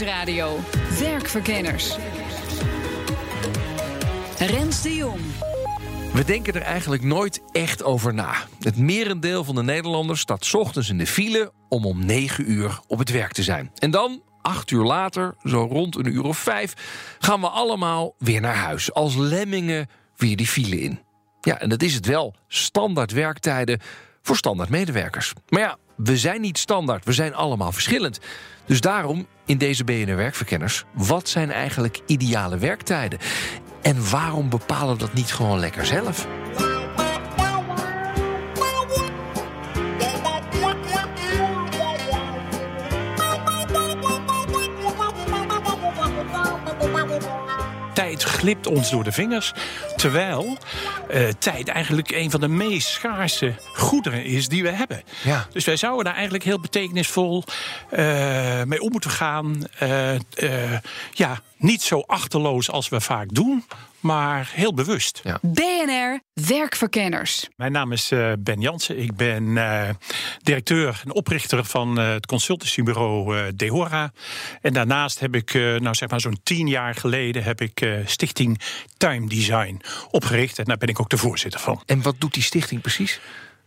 Nieuwsradio. Werkverkenners. Rens de Jong. We denken er eigenlijk nooit echt over na. Het merendeel van de Nederlanders staat ochtends in de file om om 9 uur op het werk te zijn. En dan, acht uur later, zo rond een uur of vijf, gaan we allemaal weer naar huis. Als lemmingen weer die file in. Ja, en dat is het wel. Standaard werktijden voor standaard medewerkers. Maar ja, we zijn niet standaard, we zijn allemaal verschillend. Dus daarom in deze BNR Werkverkenners, wat zijn eigenlijk ideale werktijden? En waarom bepalen we dat niet gewoon lekker zelf? tijd glipt ons door de vingers. Terwijl eh, tijd eigenlijk een van de meest schaarse goederen is die we hebben. Ja. Dus wij zouden daar eigenlijk heel betekenisvol eh, mee om moeten gaan. Eh, eh, ja, niet zo achterloos als we vaak doen, maar heel bewust. Ja. BNR Werkverkenners. Mijn naam is eh, Ben Jansen. Ik ben eh, directeur en oprichter van eh, het consultancybureau eh Dehora. En daarnaast heb ik, eh, nou zeg maar zo'n tien jaar geleden, heb ik eh, Stichting Time Design opgericht. En daar ben ik ook de voorzitter van. En wat doet die stichting precies?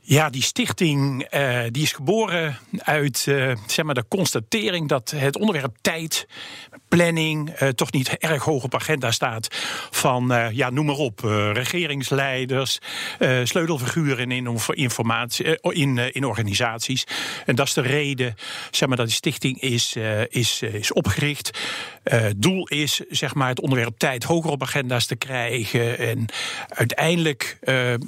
Ja, die stichting eh, die is geboren uit eh, zeg maar de constatering dat het onderwerp tijd, planning, eh, toch niet erg hoog op agenda staat van, ja, noem maar op, regeringsleiders, sleutelfiguren in, informatie, in, in organisaties. En dat is de reden zeg maar, dat die stichting is, is, is opgericht. Doel is zeg maar, het onderwerp tijd hoger op agenda's te krijgen en uiteindelijk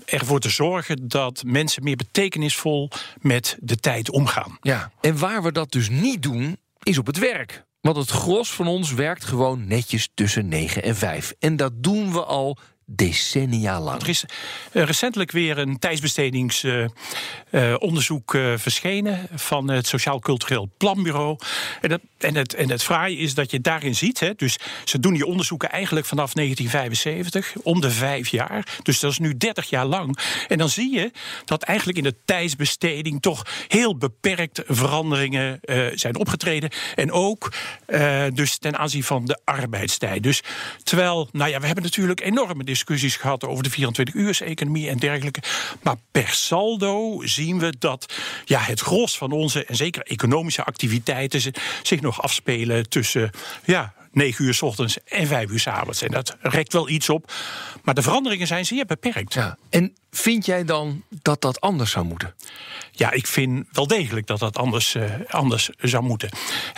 ervoor te zorgen dat mensen meer betekenisvol met de tijd omgaan. Ja. En waar we dat dus niet doen, is op het werk. Want het gros van ons werkt gewoon netjes tussen 9 en 5. En dat doen we al decennia lang. Er is eh, recentelijk weer een tijdsbestedingsonderzoek eh, verschenen van het Sociaal Cultureel Planbureau. En, dat, en, het, en het fraaie is dat je daarin ziet, hè, dus ze doen die onderzoeken eigenlijk vanaf 1975, om de vijf jaar. Dus dat is nu 30 jaar lang. En dan zie je dat eigenlijk in de tijdsbesteding toch heel beperkt veranderingen eh, zijn opgetreden. En ook eh, dus ten aanzien van de arbeidstijd. Dus terwijl, nou ja, we hebben natuurlijk enorme discussies gehad over de 24-uurs-economie en dergelijke. Maar per saldo zien we dat ja, het gros van onze, en zeker economische activiteiten, zi- zich nog afspelen tussen. Ja, 9 uur s ochtends en 5 uur s avonds. En dat rekt wel iets op. Maar de veranderingen zijn zeer beperkt. Ja. En vind jij dan dat dat anders zou moeten? Ja, ik vind wel degelijk dat dat anders, eh, anders zou moeten.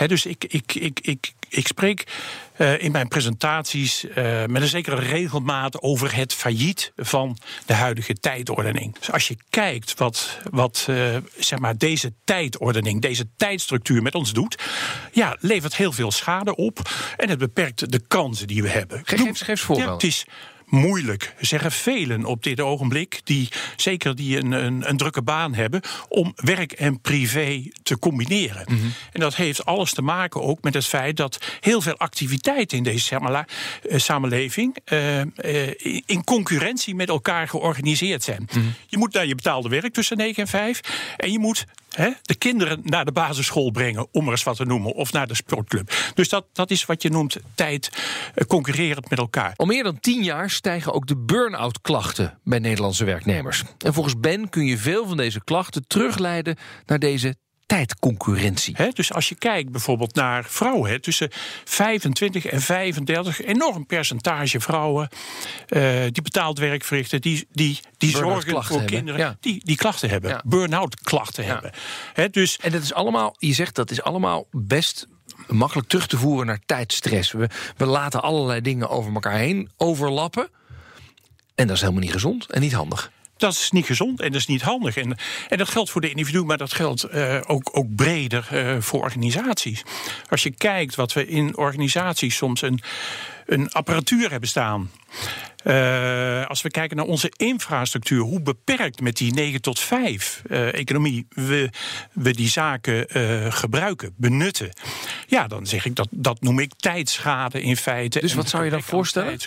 Dus ik, ik, ik, ik, ik spreek eh, in mijn presentaties eh, met een zekere regelmaat over het failliet van de huidige tijdordening. Dus als je kijkt wat, wat eh, zeg maar deze tijdordening, deze tijdstructuur met ons doet, ja, levert heel veel schade op en het beperkt de kansen die we hebben. Geef, geef, geef voorbeeld. ja, het is moeilijk, zeggen velen op dit ogenblik, die zeker die een, een, een drukke baan hebben, om werk en privé te combineren. Mhm. En dat heeft alles te maken ook met het feit dat heel veel activiteiten in deze eh, samenleving eh, eh, in concurrentie met elkaar georganiseerd zijn. Mhm. Je moet naar je betaalde werk tussen 9 en 5 en je moet hè, de kinderen naar de basisschool brengen, om er eens wat te noemen, of naar de sportclub. Dus dat, dat is wat je noemt tijd eh, concurrerend met elkaar. Al meer dan tien jaar stijgen ook de burn-out klachten bij Nederlandse werknemers. En volgens Ben kun je veel van deze klachten terugleiden naar deze tijdconcurrentie. Dus als je kijkt bijvoorbeeld naar vrouwen, tussen 25 en 35, enorm percentage vrouwen eh, die betaald werk verrichten, die, die, die zorgen voor hebben, kinderen ja. die, die klachten hebben, Ja. burn-out klachten hebben. Dus En dat is allemaal, je zegt dat is allemaal best makkelijk terug te voeren naar tijdstress. We, we laten allerlei dingen over elkaar heen overlappen. En dat is helemaal niet gezond en niet handig. Dat is niet gezond en dat is niet handig. En, en dat geldt voor de individu, maar dat geldt eh, ook, ook breder eh, voor organisaties. Als je kijkt wat we in organisaties soms een, een apparatuur hebben staan. Uh, als we kijken naar onze infrastructuur, hoe beperkt met die 9 tot 5 uh, economie we, we die zaken uh, gebruiken, benutten. Ja, dan zeg ik dat, dat noem ik tijdschade in feite. Dus wat zou je dan voorstellen?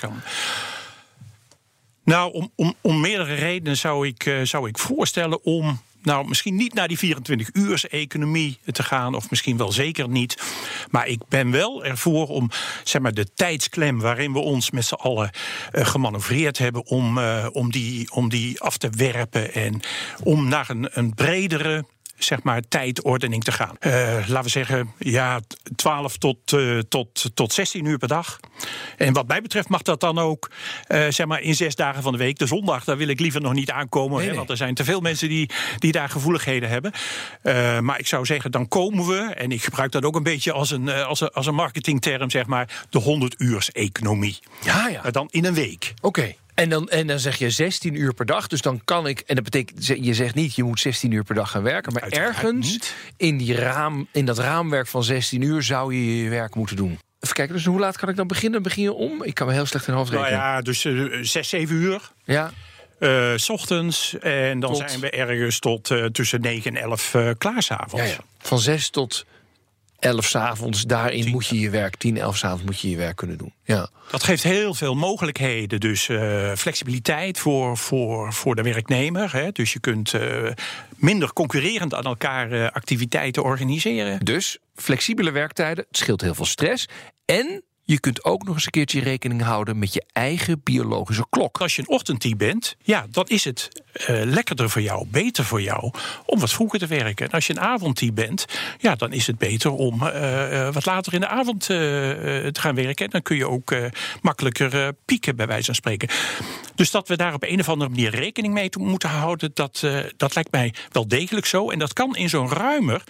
Nou, om, om, om meerdere redenen zou ik, zou ik voorstellen om nou, misschien niet naar die 24 uurs economie te gaan, of misschien wel zeker niet. Maar ik ben wel ervoor om zeg maar, de tijdsklem waarin we ons met z'n allen uh, gemanoeuvreerd hebben, om, uh, om, die, om die af te werpen en om naar een, een bredere zeg maar, tijdordening te gaan. Uh, laten we zeggen, ja, 12 tot, uh, tot, tot 16 uur per dag. En wat mij betreft mag dat dan ook uh, zeg maar in zes dagen van de week. De zondag, daar wil ik liever nog niet aankomen. Nee, hè, want er zijn te veel mensen die, die daar gevoeligheden hebben. maar ik zou zeggen, dan komen we, en ik gebruik dat ook een beetje als een, als een, als een marketingterm, zeg maar, de 100 uurs economie. Ja, ja. dan in een week. Oké. Okay. En dan, en dan zeg je 16 uur per dag. Dus dan kan ik. En dat betekent, je zegt niet, je moet 16 uur per dag gaan werken. Maar Uiteraard ergens niet. in, die raam, in dat raamwerk van 16 uur zou je je werk moeten doen. Even kijken, dus hoe laat kan ik dan beginnen? Begin je om? Ik kan me heel slecht in half Nou rekenen. ja, dus uh, 6, 7 uur. Ja. Uh, s ochtends. En dan Tot? zijn we ergens tot uh, tussen 9 en 11 uh, klaar s'avonds. Ja, ja. Van 6 tot 11 s'avonds. Daarin 10. moet je je werk. 10, 11 s'avonds moet je je werk kunnen doen. Ja. Dat geeft heel veel mogelijkheden. Dus uh, flexibiliteit voor, voor, voor de werknemer. Hè. Dus je kunt uh, minder concurrerend aan elkaar uh, activiteiten organiseren. Dus flexibele werktijden. Het scheelt heel veel stress. En je kunt ook nog eens een keertje rekening houden met je eigen biologische klok. Als je een ochtendteam bent, ja, dan is het uh, lekkerder voor jou, beter voor jou om wat vroeger te werken. En als je een avondteam bent, ja, dan is het beter om uh, wat later in de avond te gaan werken. En dan kun je ook makkelijker pieken, bij wijze van spreken. Dus dat we daar op een of andere manier rekening mee moeten houden, dat, dat lijkt mij wel degelijk zo. En dat kan in zo'n ruimer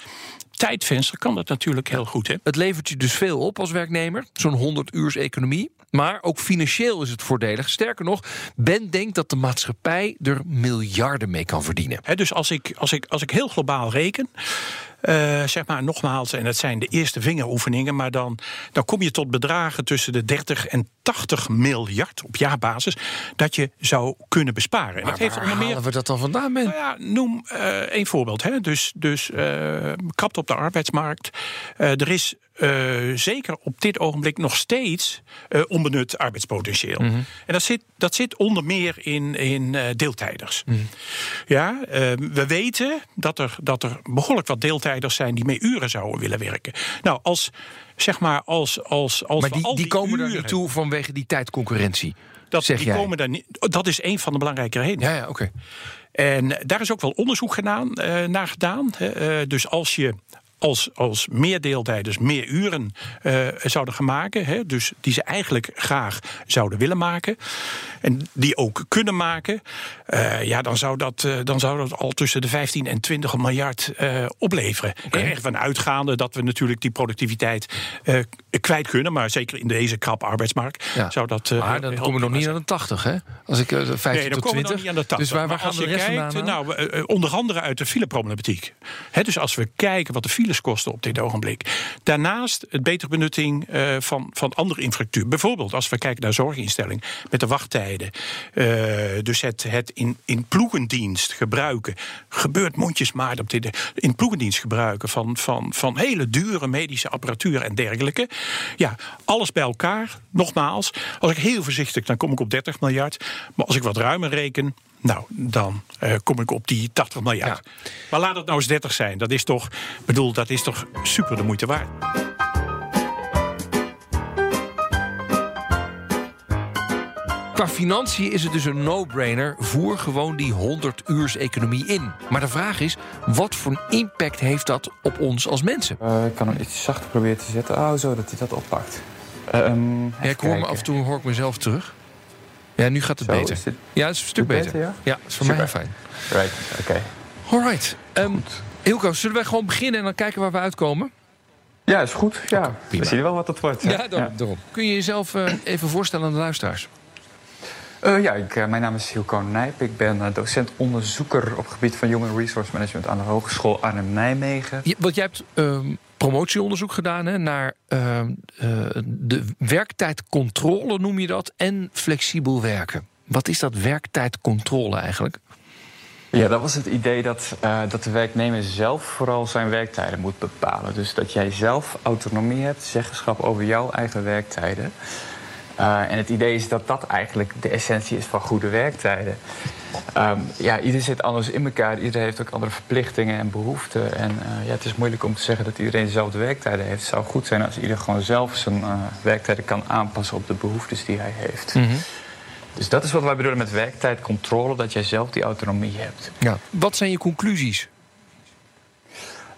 tijdvenster kan dat natuurlijk heel goed. Hè? Het levert je dus veel op als werknemer, zo'n 100 uurs economie. Maar ook financieel is het voordelig. Sterker nog, Ben denkt dat de maatschappij er miljarden mee kan verdienen. He, dus als ik, als, ik, als ik heel globaal reken. Uh, zeg maar nogmaals, en dat zijn de eerste vingeroefeningen, maar dan, dan kom je tot bedragen tussen de 30 en 80 miljard op jaarbasis dat je zou kunnen besparen. Maar en dat heeft onder meer. halen we dat dan vandaan, Ben? Nou ja, noem uh, één voorbeeld. Hè. Dus, dus uh, krapte op de arbeidsmarkt. er is zeker op dit ogenblik nog steeds onbenut arbeidspotentieel. Mhm. Mm -hmm. En dat zit, dat zit onder meer in, in deeltijders. Mhm. Ja, we weten dat er, dat er behoorlijk wat deeltijders zijn die mee uren zouden willen werken. Nou, als zeg maar als. als, als maar die, al die, die komen uren, er niet toe vanwege die tijdconcurrentie. Dat, zeg die jij. komen daar niet, dat is een van de belangrijke redenen. Ja, ja, oké. Okay. En daar is ook wel onderzoek gedaan, uh, naar gedaan. Uh, dus als je als, als meer deeltijders meer uren uh, zouden gaan maken. Hè, dus die ze eigenlijk graag zouden willen maken. En die ook kunnen maken. Uh, ja, dan zou, dat, uh, dan zou dat al tussen de 15 en 20 miljard opleveren. Okay. Er van uitgaande dat we natuurlijk die productiviteit kwijt kunnen. Maar zeker in deze krap arbeidsmarkt ja. zou dat. maar dan komen we nog niet aan de 80, hè? Als ik 15 nee, dan tot 20. We niet aan de 80. Dus waar, waar gaan als we de rest kijkt? Nou, onder andere uit de fileproblematiek. Dus als we kijken wat de files kosten op dit ogenblik. Daarnaast het betere benutting uh, van, van andere infrastructuur. Bijvoorbeeld als we kijken naar zorginstelling met de wachttijden. Uh, dus het, het in, in ploegendienst gebruiken. Gebeurt mondjesmaat op dit. In ploegendienst gebruiken van, van, van hele dure medische apparatuur en dergelijke. Ja, alles bij elkaar. Nogmaals, als ik heel voorzichtig, dan kom ik op 30 miljard. Maar als ik wat ruimer reken. Nou, dan uh, kom ik op die 80 miljard. Ja. Maar laat het nou eens 30 zijn. Dat is toch, bedoel, dat is toch super de moeite waard. Qua financiën is het dus een no-brainer. Voer gewoon die 100 uurs economie in. Maar de vraag is, wat voor impact heeft dat op ons als mensen? Uh, ik kan hem iets zachter proberen te zetten. Oh, zo dat hij dat oppakt. Uh, um, ja, ik hoor me af en toe hoor ik mezelf terug. Ja, nu gaat het Zo, beter. Ja, het is een stuk beter. beter, ja? ja, dat is voor Super. mij fijn. Right, oké. Alright. Um, Hilco, zullen wij gewoon beginnen en dan kijken waar we uitkomen? Ja, is goed. Ja, prima. we zien wel wat het wordt. hè? Ja, daarom. daarom. Kun je jezelf uh, even voorstellen aan de luisteraars? Uh, ja, ik, uh, mijn naam is Hilco Nijp. Ik ben uh, docent-onderzoeker op het gebied van Human Resource Management aan de Hogeschool Arnhem-Nijmegen. Want jij hebt ehm, promotieonderzoek gedaan hè, naar ehm, de werktijdcontrole, noem je dat, en flexibel werken. Wat is dat werktijdcontrole eigenlijk? Ja, dat was het idee dat, uh, dat de werknemer zelf vooral zijn werktijden moet bepalen. Dus dat jij zelf autonomie hebt, zeggenschap over jouw eigen werktijden. Uh, en het idee is dat dat eigenlijk de essentie is van goede werktijden. Um, ja, iedereen zit anders in elkaar. Iedereen heeft ook andere verplichtingen en behoeften. En uh, ja, het is moeilijk om te zeggen dat iedereen dezelfde werktijden heeft. Het zou goed zijn als iedereen gewoon zelf zijn werktijden kan aanpassen op de behoeftes die hij heeft. Mm -hmm. Dus dat is wat wij bedoelen met werktijdcontrole, dat jij zelf die autonomie hebt. Ja. Wat zijn je conclusies?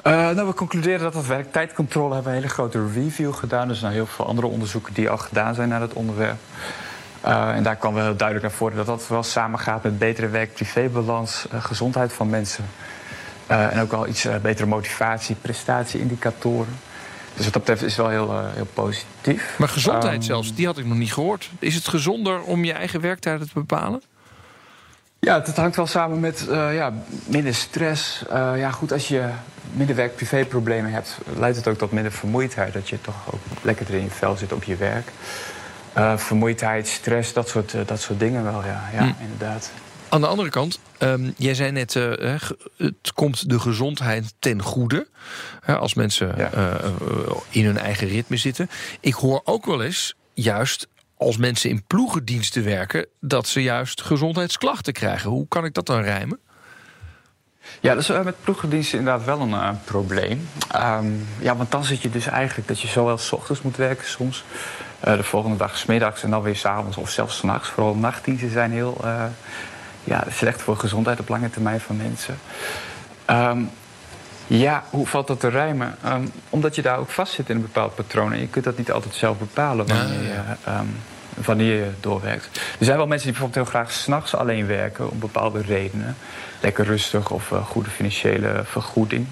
Uh, nou, we concluderen dat dat werktijdcontrole hebben een hele grote review gedaan. Dus naar heel veel andere onderzoeken die al gedaan zijn naar het onderwerp. Uh, en daar kwam wel heel duidelijk naar voren dat dat wel samengaat met betere werk-privébalans, uh, gezondheid van mensen. en ook al iets betere motivatie, prestatieindicatoren. Dus wat dat betreft is het wel heel, heel positief. Maar gezondheid um, zelfs, die had ik nog niet gehoord. Is het gezonder om je eigen werktijden te bepalen? Ja, dat hangt wel samen met uh, ja, minder stress. Uh, ja, goed, als je minder werk-privé-problemen hebt, leidt het ook tot minder vermoeidheid. Dat je toch ook lekkerder in je vel zit op je werk. vermoeidheid, stress, dat soort, dat soort dingen wel, ja, ja hm. inderdaad. Aan de andere kant, um, jij zei net, uh, het komt de gezondheid ten goede. Uh, als mensen ja. uh, in hun eigen ritme zitten. Ik hoor ook wel eens, juist als mensen in ploegendiensten werken... dat ze juist gezondheidsklachten krijgen. Hoe kan ik dat dan rijmen? Ja, dat is met ploegendiensten inderdaad wel een uh, probleem. Um, ja, want dan zit je dus eigenlijk dat je zowel s ochtends moet werken soms... Uh, de volgende dag smiddags en dan weer s'avonds of zelfs s'nachts. Vooral nachtdiensten zijn heel ja, slecht voor gezondheid op lange termijn van mensen. Um, ja, hoe valt dat te rijmen? Um, omdat je daar ook vast zit in een bepaald patroon. En je kunt dat niet altijd zelf bepalen wanneer, ja. Je, um, wanneer je doorwerkt. Er zijn wel mensen die bijvoorbeeld heel graag s'nachts alleen werken om bepaalde redenen. Lekker rustig of uh, goede financiële vergoeding.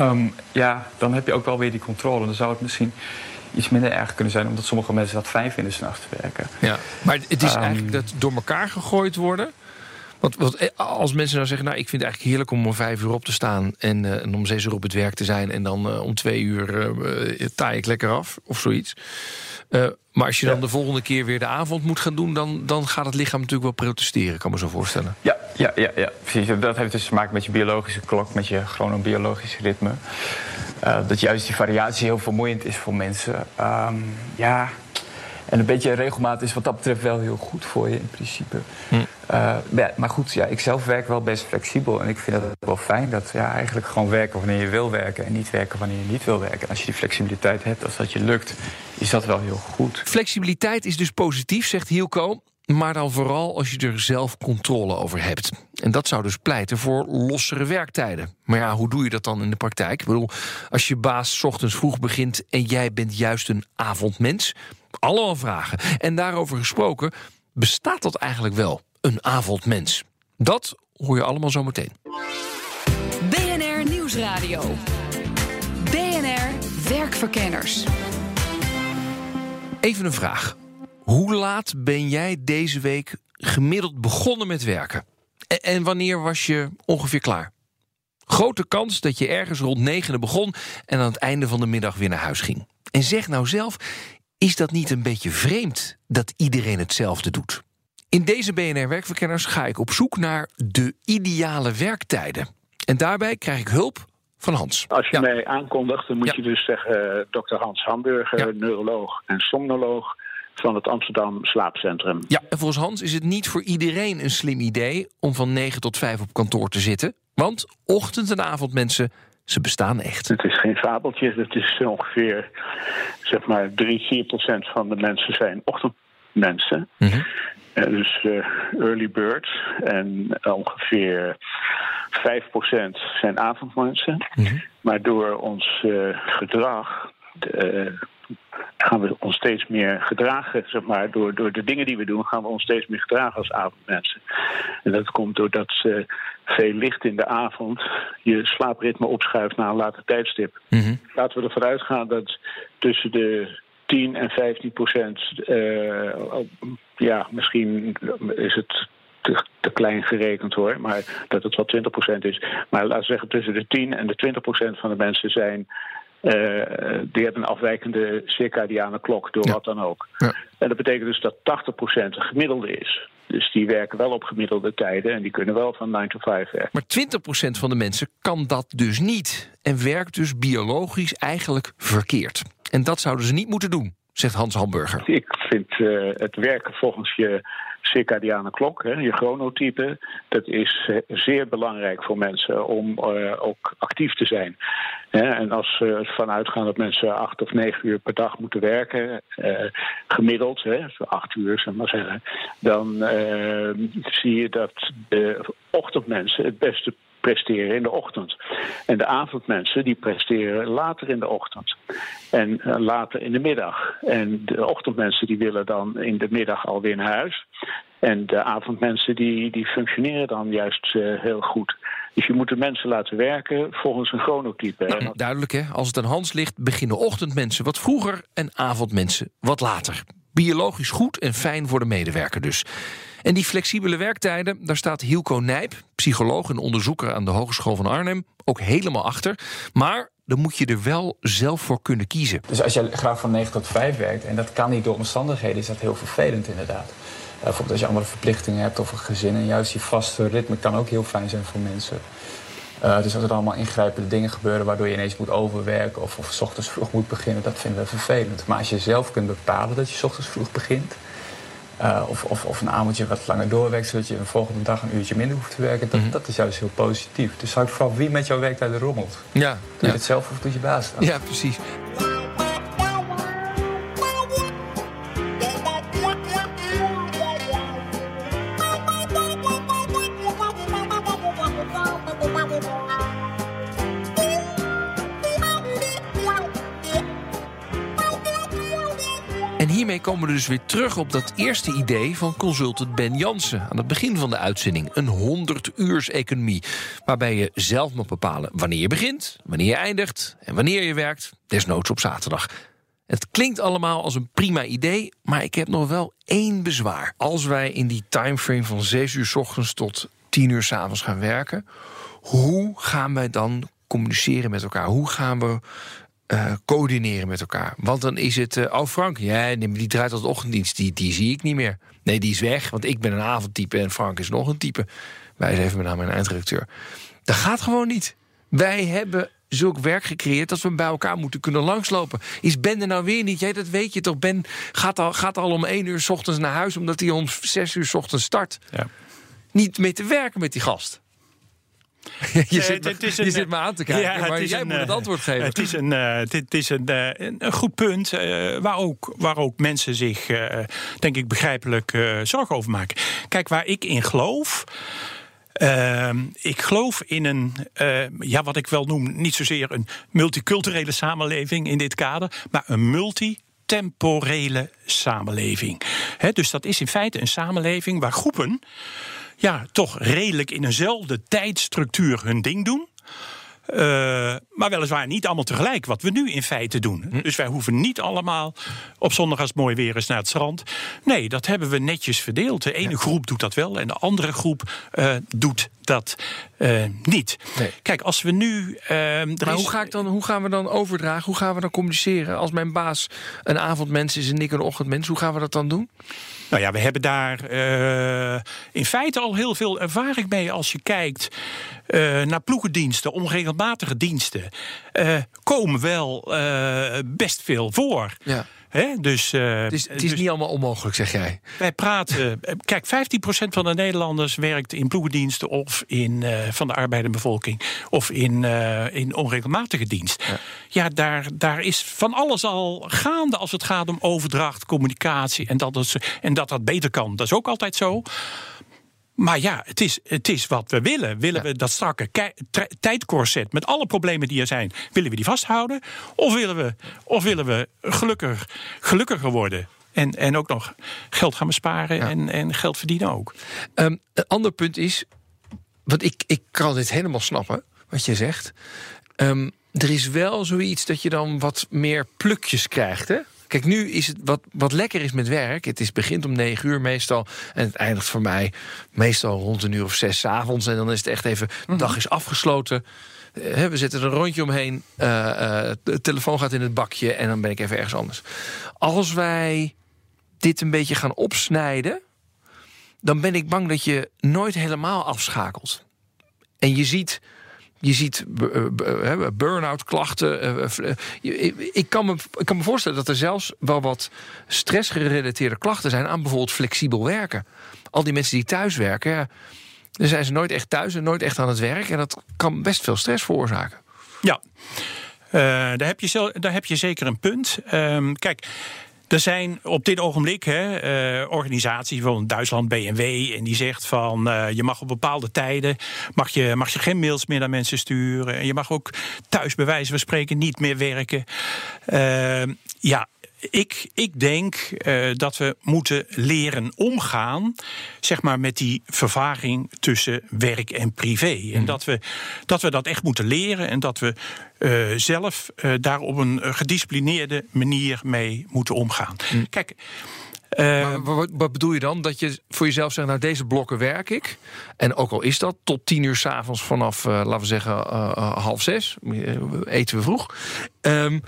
Um, ja, dan heb je ook wel weer die controle. Dan zou het misschien iets minder erg kunnen zijn, omdat sommige mensen dat fijn vinden s'nachts te werken. Ja, maar het is eigenlijk dat door elkaar gegooid worden. Want, want, als mensen nou zeggen, nou, ik vind het eigenlijk heerlijk om om vijf uur op te staan en, uh, en om zes uur op het werk te zijn en dan uh, om twee uur uh, taai ik lekker af of zoiets. maar als je dan ja. de volgende keer weer de avond moet gaan doen, dan, dan gaat het lichaam natuurlijk wel protesteren, kan me zo voorstellen. Ja, ja, ja, ja, precies. Dat heeft dus te maken met je biologische klok, met je chronobiologische ritme. dat juist die variatie heel vermoeiend is voor mensen. Um, ja, en een beetje regelmaat is wat dat betreft wel heel goed voor je in principe. Hm. Uh, ja, maar goed, ja, ik zelf werk wel best flexibel. En ik vind het wel fijn dat ja, eigenlijk gewoon werken wanneer je wil werken. En niet werken wanneer je niet wil werken. En als je die flexibiliteit hebt, als dat je lukt, is dat wel heel goed. Flexibiliteit is dus positief, zegt Hielko. Maar dan vooral als je er zelf controle over hebt. En dat zou dus pleiten voor lossere werktijden. Maar ja, hoe doe je dat dan in de praktijk? Ik bedoel, als je baas ochtends vroeg begint en jij bent juist een avondmens. Allemaal vragen. En daarover gesproken, bestaat dat eigenlijk wel, een avondmens? Dat hoor je allemaal zo meteen. BNR Nieuwsradio. BNR Werkverkenners. Even een vraag. Hoe laat ben jij deze week gemiddeld begonnen met werken? En wanneer was je ongeveer klaar? Grote kans dat je ergens rond negenen begon en aan het einde van de middag weer naar huis ging. En zeg nou zelf, is dat niet een beetje vreemd dat iedereen hetzelfde doet? In deze BNR Werkverkenners ga ik op zoek naar de ideale werktijden. En daarbij krijg ik hulp van Hans. Als je ja. mij aankondigt, dan moet ja. je dus zeggen... Uh, dokter Hans Hamburger, ja. neuroloog en somnoloog van het Amsterdam Slaapcentrum. Ja, en volgens Hans is het niet voor iedereen een slim idee... om van 9 tot 5 op kantoor te zitten. Want ochtend- en avondmensen, ze bestaan echt. Het is geen fabeltje, het is ongeveer... zeg maar 3, 4 procent van de mensen zijn ochtendmensen... Mm -hmm. Uh, dus uh, early birds. En ongeveer 5% zijn avondmensen. Mm -hmm. Maar door ons uh, gedrag gaan we ons steeds meer gedragen, zeg maar, door, door de dingen die we doen, gaan we ons steeds meer gedragen als avondmensen. En dat komt doordat uh, veel licht in de avond je slaapritme opschuift naar een later tijdstip. Mm -hmm. Laten we ervan uitgaan dat tussen de 10 en 15 procent. Uh, ja, misschien is het te, te, klein gerekend hoor, maar dat het wel 20 procent is. Maar laten we zeggen, tussen de 10 en de 20 procent van de mensen zijn. Uh, die hebben een afwijkende circadiane klok, door wat dan ook. Ja. En dat betekent dus dat 80% een gemiddelde is. Dus die werken wel op gemiddelde tijden en die kunnen wel van 9 to 5 werken. Maar 20% van de mensen kan dat dus niet. En werkt dus biologisch eigenlijk verkeerd. En dat zouden ze niet moeten doen, zegt Hans Hamburger. Ik vind uh, het werken volgens je circadiane klok, hè, je chronotype, dat is eh, zeer belangrijk voor mensen om uh, ook actief te zijn. En als we ervan uitgaan dat mensen acht of negen uur per dag moeten werken, eh, gemiddeld, hè, acht uur, zeg maar zeggen, dan eh, zie je dat de ochtendmensen het beste presteren in de ochtend. En de avondmensen die presteren later in de ochtend. En uh, later in de middag. En de ochtendmensen die willen dan in de middag alweer naar huis. En de avondmensen die, die functioneren dan juist uh, heel goed. Dus je moet de mensen laten werken volgens een chronotype. Nou, duidelijk hè, als het aan Hans ligt, beginnen ochtendmensen wat vroeger en avondmensen wat later. Biologisch goed en fijn voor de medewerker dus. En die flexibele werktijden, daar staat Hilco Nijp, psycholoog en onderzoeker aan de Hogeschool van Arnhem, ook helemaal achter. Maar dan moet je er wel zelf voor kunnen kiezen. Dus als je graag van 9 tot 5 werkt en dat kan niet door omstandigheden, is dat heel vervelend inderdaad. Bijvoorbeeld als je andere verplichtingen hebt of een gezin en juist die vaste ritme kan ook heel fijn zijn voor mensen. Uh, dus als er allemaal ingrijpende dingen gebeuren waardoor je ineens moet overwerken of, of s ochtends vroeg moet beginnen, dat vinden we vervelend. Maar als je zelf kunt bepalen dat je s ochtends vroeg begint, uh, of, of, of, een avondje wat langer doorwerkt, zodat je de volgende dag een uurtje minder hoeft te werken. Dat, mm -hmm. dat is juist heel positief. Dus houdt vooral wie met jouw werktijd rommelt. Ja, doe je ja. het zelf of doet je baas? Ja, precies. Hiermee komen we dus weer terug op dat eerste idee van consultant Ben Jansen aan het begin van de uitzending. Een 100 uurs economie. Waarbij je zelf mag bepalen wanneer je begint, wanneer je eindigt en wanneer je werkt, desnoods op zaterdag. Het klinkt allemaal als een prima idee, maar ik heb nog wel één bezwaar. Als wij in die timeframe van 6 uur s ochtends tot 10 uur s avonds gaan werken, hoe gaan wij dan communiceren met elkaar? Hoe gaan we uh, coördineren met elkaar. Want dan is het, uh, oh Frank, ja, die draait als ochtenddienst, die, die zie ik niet meer. Nee, die is weg, want ik ben een avondtype en Frank is nog een type. Wij even met name een eindredacteur. Dat gaat gewoon niet. Wij hebben zulk werk gecreëerd dat we bij elkaar moeten kunnen langslopen. Is Ben er nou weer niet? Jij, dat weet je toch? Ben gaat al, gaat al om één uur s ochtends naar huis... omdat hij om zes uur s ochtends start. Ja. Niet mee te werken met die gast. je zit, me, je een, zit me aan te kijken, ja, maar jij een, moet het antwoord geven. Het is een, het is een, een goed punt waar, ook, waar ook mensen zich, denk ik, begrijpelijk zorgen over maken. Kijk, waar ik in geloof... Ehm, ik geloof in een, ja, wat ik wel noem, niet zozeer een multiculturele samenleving in dit kader, maar een multi temporele samenleving. He, dus dat is in feite een samenleving waar groepen ja, toch redelijk in eenzelfde tijdstructuur hun ding doen. Uh, maar weliswaar niet allemaal tegelijk, wat we nu in feite doen. Hm. Dus wij hoeven niet allemaal op zondag als het mooi weer is naar het strand. Nee, dat hebben we netjes verdeeld. De ene ja. groep doet dat wel en de andere groep uh, doet dat uh, niet. Nee. Kijk, als we nu. maar is... hoe, ga ik dan, hoe gaan we dan overdragen? Hoe gaan we dan communiceren? Als mijn baas een avondmens is en ik een ochtendmens, hoe gaan we dat dan doen? Nou ja, we hebben daar uh, in feite al heel veel ervaring mee als je kijkt uh, naar ploegendiensten, onregelmatige diensten. Uh, komen wel best veel voor. Ja. Dus, uh, het is, het is dus, niet allemaal onmogelijk, zeg jij. Wij praten. Kijk, 15% van de Nederlanders werkt in ploegendiensten of in, uh, van de arbeiderbevolking of in, uh, in onregelmatige dienst. Ja, ja daar, daar is van alles al gaande als het gaat om overdracht, communicatie en dat, en dat dat beter kan. Dat is ook altijd zo. Maar ja, het is, het is wat we willen. Willen ja. we dat strakke tijdcorset met alle problemen die er zijn, willen we die vasthouden? Of willen we, of willen we gelukkig, gelukkiger worden? En, en ook nog geld gaan besparen ja. en, en geld verdienen ook. Um, een ander punt is, want ik, ik kan dit helemaal snappen, wat je zegt. Um, er is wel zoiets dat je dan wat meer plukjes krijgt, hè? Kijk, nu is het wat, wat lekker is met werk. Het is, begint om negen uur meestal. En het eindigt voor mij meestal rond een uur of zes 's avonds. En dan is het echt even, de dag is afgesloten. Eh, we zetten er een rondje omheen. eh, eh, de telefoon gaat in het bakje. En dan ben ik even ergens anders. Als wij dit een beetje gaan opsnijden. dan ben ik bang dat je nooit helemaal afschakelt. En je ziet. Je ziet eh, b- eh, burn-out klachten. eh, eh, eh, ik- kan, me, ik kan me voorstellen dat er zelfs wel wat stressgerelateerde klachten zijn aan bijvoorbeeld flexibel werken. Al die mensen die thuis werken, zijn ze nooit echt thuis en nooit echt aan het werk. En dat kan best veel stress veroorzaken. Ja, Eh, daar, heb je daar heb je zeker een punt. Ehm, kijk. Er zijn op dit ogenblik hè, eh, organisaties, bijvoorbeeld Duitsland BMW, en die zegt van eh, je mag op bepaalde tijden mag je, mag je geen mails meer naar mensen sturen. En je mag ook thuis bij wijze van spreken niet meer werken. Ehm, ja, ik, ik denk eh, dat we moeten leren omgaan zeg maar, met die vervaging tussen werk en privé. En dat we, dat we dat echt moeten leren en dat we eh, zelf eh, daar op een gedisciplineerde manier mee moeten omgaan. Kijk. eh, Maar wat, wat bedoel je dan? Dat je voor jezelf zegt, nou deze blokken werk ik. En ook al is dat tot tien uur s'avonds vanaf, laten we zeggen, half zes. eten we vroeg. Ehm,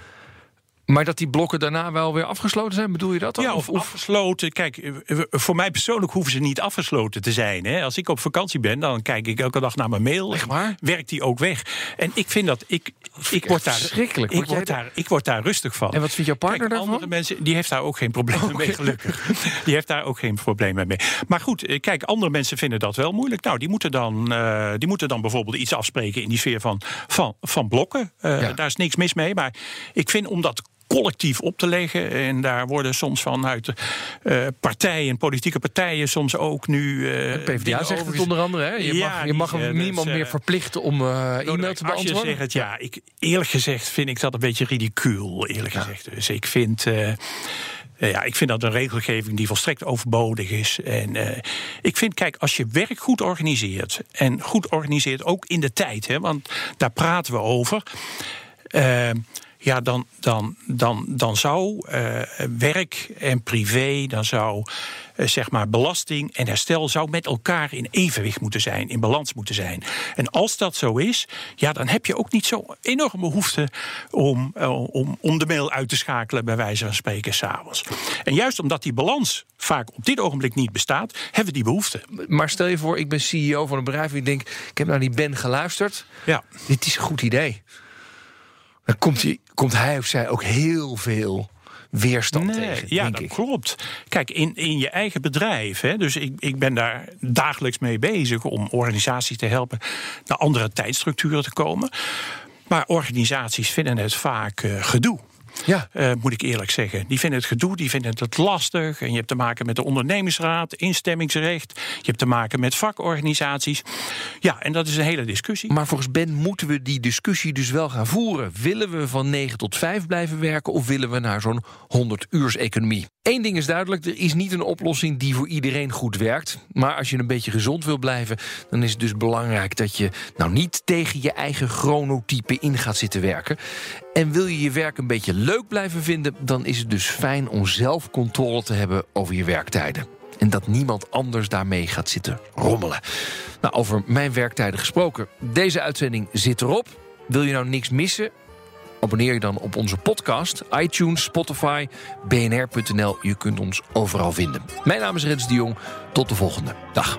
maar dat die blokken daarna wel weer afgesloten zijn, bedoel je dat dan? Ja, of, afgesloten. Kijk, eh, voor mij persoonlijk hoeven ze niet afgesloten te zijn. Hè. Als ik op vakantie ben, dan kijk ik elke dag naar mijn mail. Echt waar? Werkt die ook weg? En ik vind dat ik. Ik word daar, verschrikkelijk. Ik Word daar, ik word daar rustig van. En wat vindt jouw partner Kijk, daarvan? andere mensen, die heeft daar ook geen problemen mee, gelukkig. Die heeft daar ook geen problemen mee. Maar goed, eh, kijk, andere mensen vinden dat wel moeilijk. Nou, die moeten dan, eh, die moeten dan bijvoorbeeld iets afspreken in die sfeer van, van, van blokken. Ja. Daar is niks mis mee. Maar ik vind om dat collectief op te leggen. En daar worden soms vanuit eh partijen, politieke partijen, soms ook nu. eh, PvdA zegt over- het onder andere. Hè? Je Ja, mag, je mag niemand dus, eh, meer verplichten om e-mail te beantwoorden. zegt het, ja, ik, eerlijk gezegd vind ik dat een beetje ridicuul, eerlijk gezegd. Dus ik vind, ja, ik vind dat een regelgeving die volstrekt overbodig is. En ik vind, kijk, als je werk goed organiseert... en goed organiseert ook in de tijd, hè, want daar praten we over... ja, dan, dan, dan, dan zou eh, werk en privé, dan zou eh, zeg maar belasting en herstel zou met elkaar in evenwicht moeten zijn, in balans moeten zijn. En als dat zo is, ja, dan heb je ook niet zo enorm behoefte om, eh, om, om de mail uit te schakelen, bij wijze van spreken, s'avonds. En juist omdat die balans vaak op dit ogenblik niet bestaat, hebben we die behoefte. Maar stel je voor, ik ben CEO van een bedrijf... en ik denk, ik heb naar die Ben geluisterd. Ja. Dit is een goed idee. Dan komt, hij, komt hij of zij ook heel veel weerstand tegen, ja, denk dat ik. klopt. Kijk, in, in je eigen bedrijf, hè, dus ik, ik ben daar dagelijks mee bezig om organisaties te helpen naar andere tijdstructuren te komen. Maar organisaties vinden het vaak eh, gedoe. Ja. Eh, moet ik eerlijk zeggen. Die vinden het gedoe, die vinden het lastig. En je hebt te maken met de ondernemingsraad, instemmingsrecht. Je hebt te maken met vakorganisaties. Ja, en dat is een hele discussie. Maar volgens Ben moeten we die discussie dus wel gaan voeren. Willen we van 9 tot 5 blijven werken of willen we naar zo'n 100-uurs-economie? Eén ding is duidelijk, er is niet een oplossing die voor iedereen goed werkt. Maar als je een beetje gezond wil blijven, dan is het dus belangrijk dat je nou niet tegen je eigen chronotype in gaat zitten werken. En wil je je werk een beetje leuk blijven vinden, dan is het dus fijn om zelf controle te hebben over je werktijden. En dat niemand anders daarmee gaat zitten rommelen. Nou, over mijn werktijden gesproken. Deze uitzending zit erop. Wil je nou niks missen? Abonneer je dan op onze podcast, iTunes, Spotify, bnr.nl. Je kunt ons overal vinden. Mijn naam is Rens de Jong. Tot de volgende. Dag.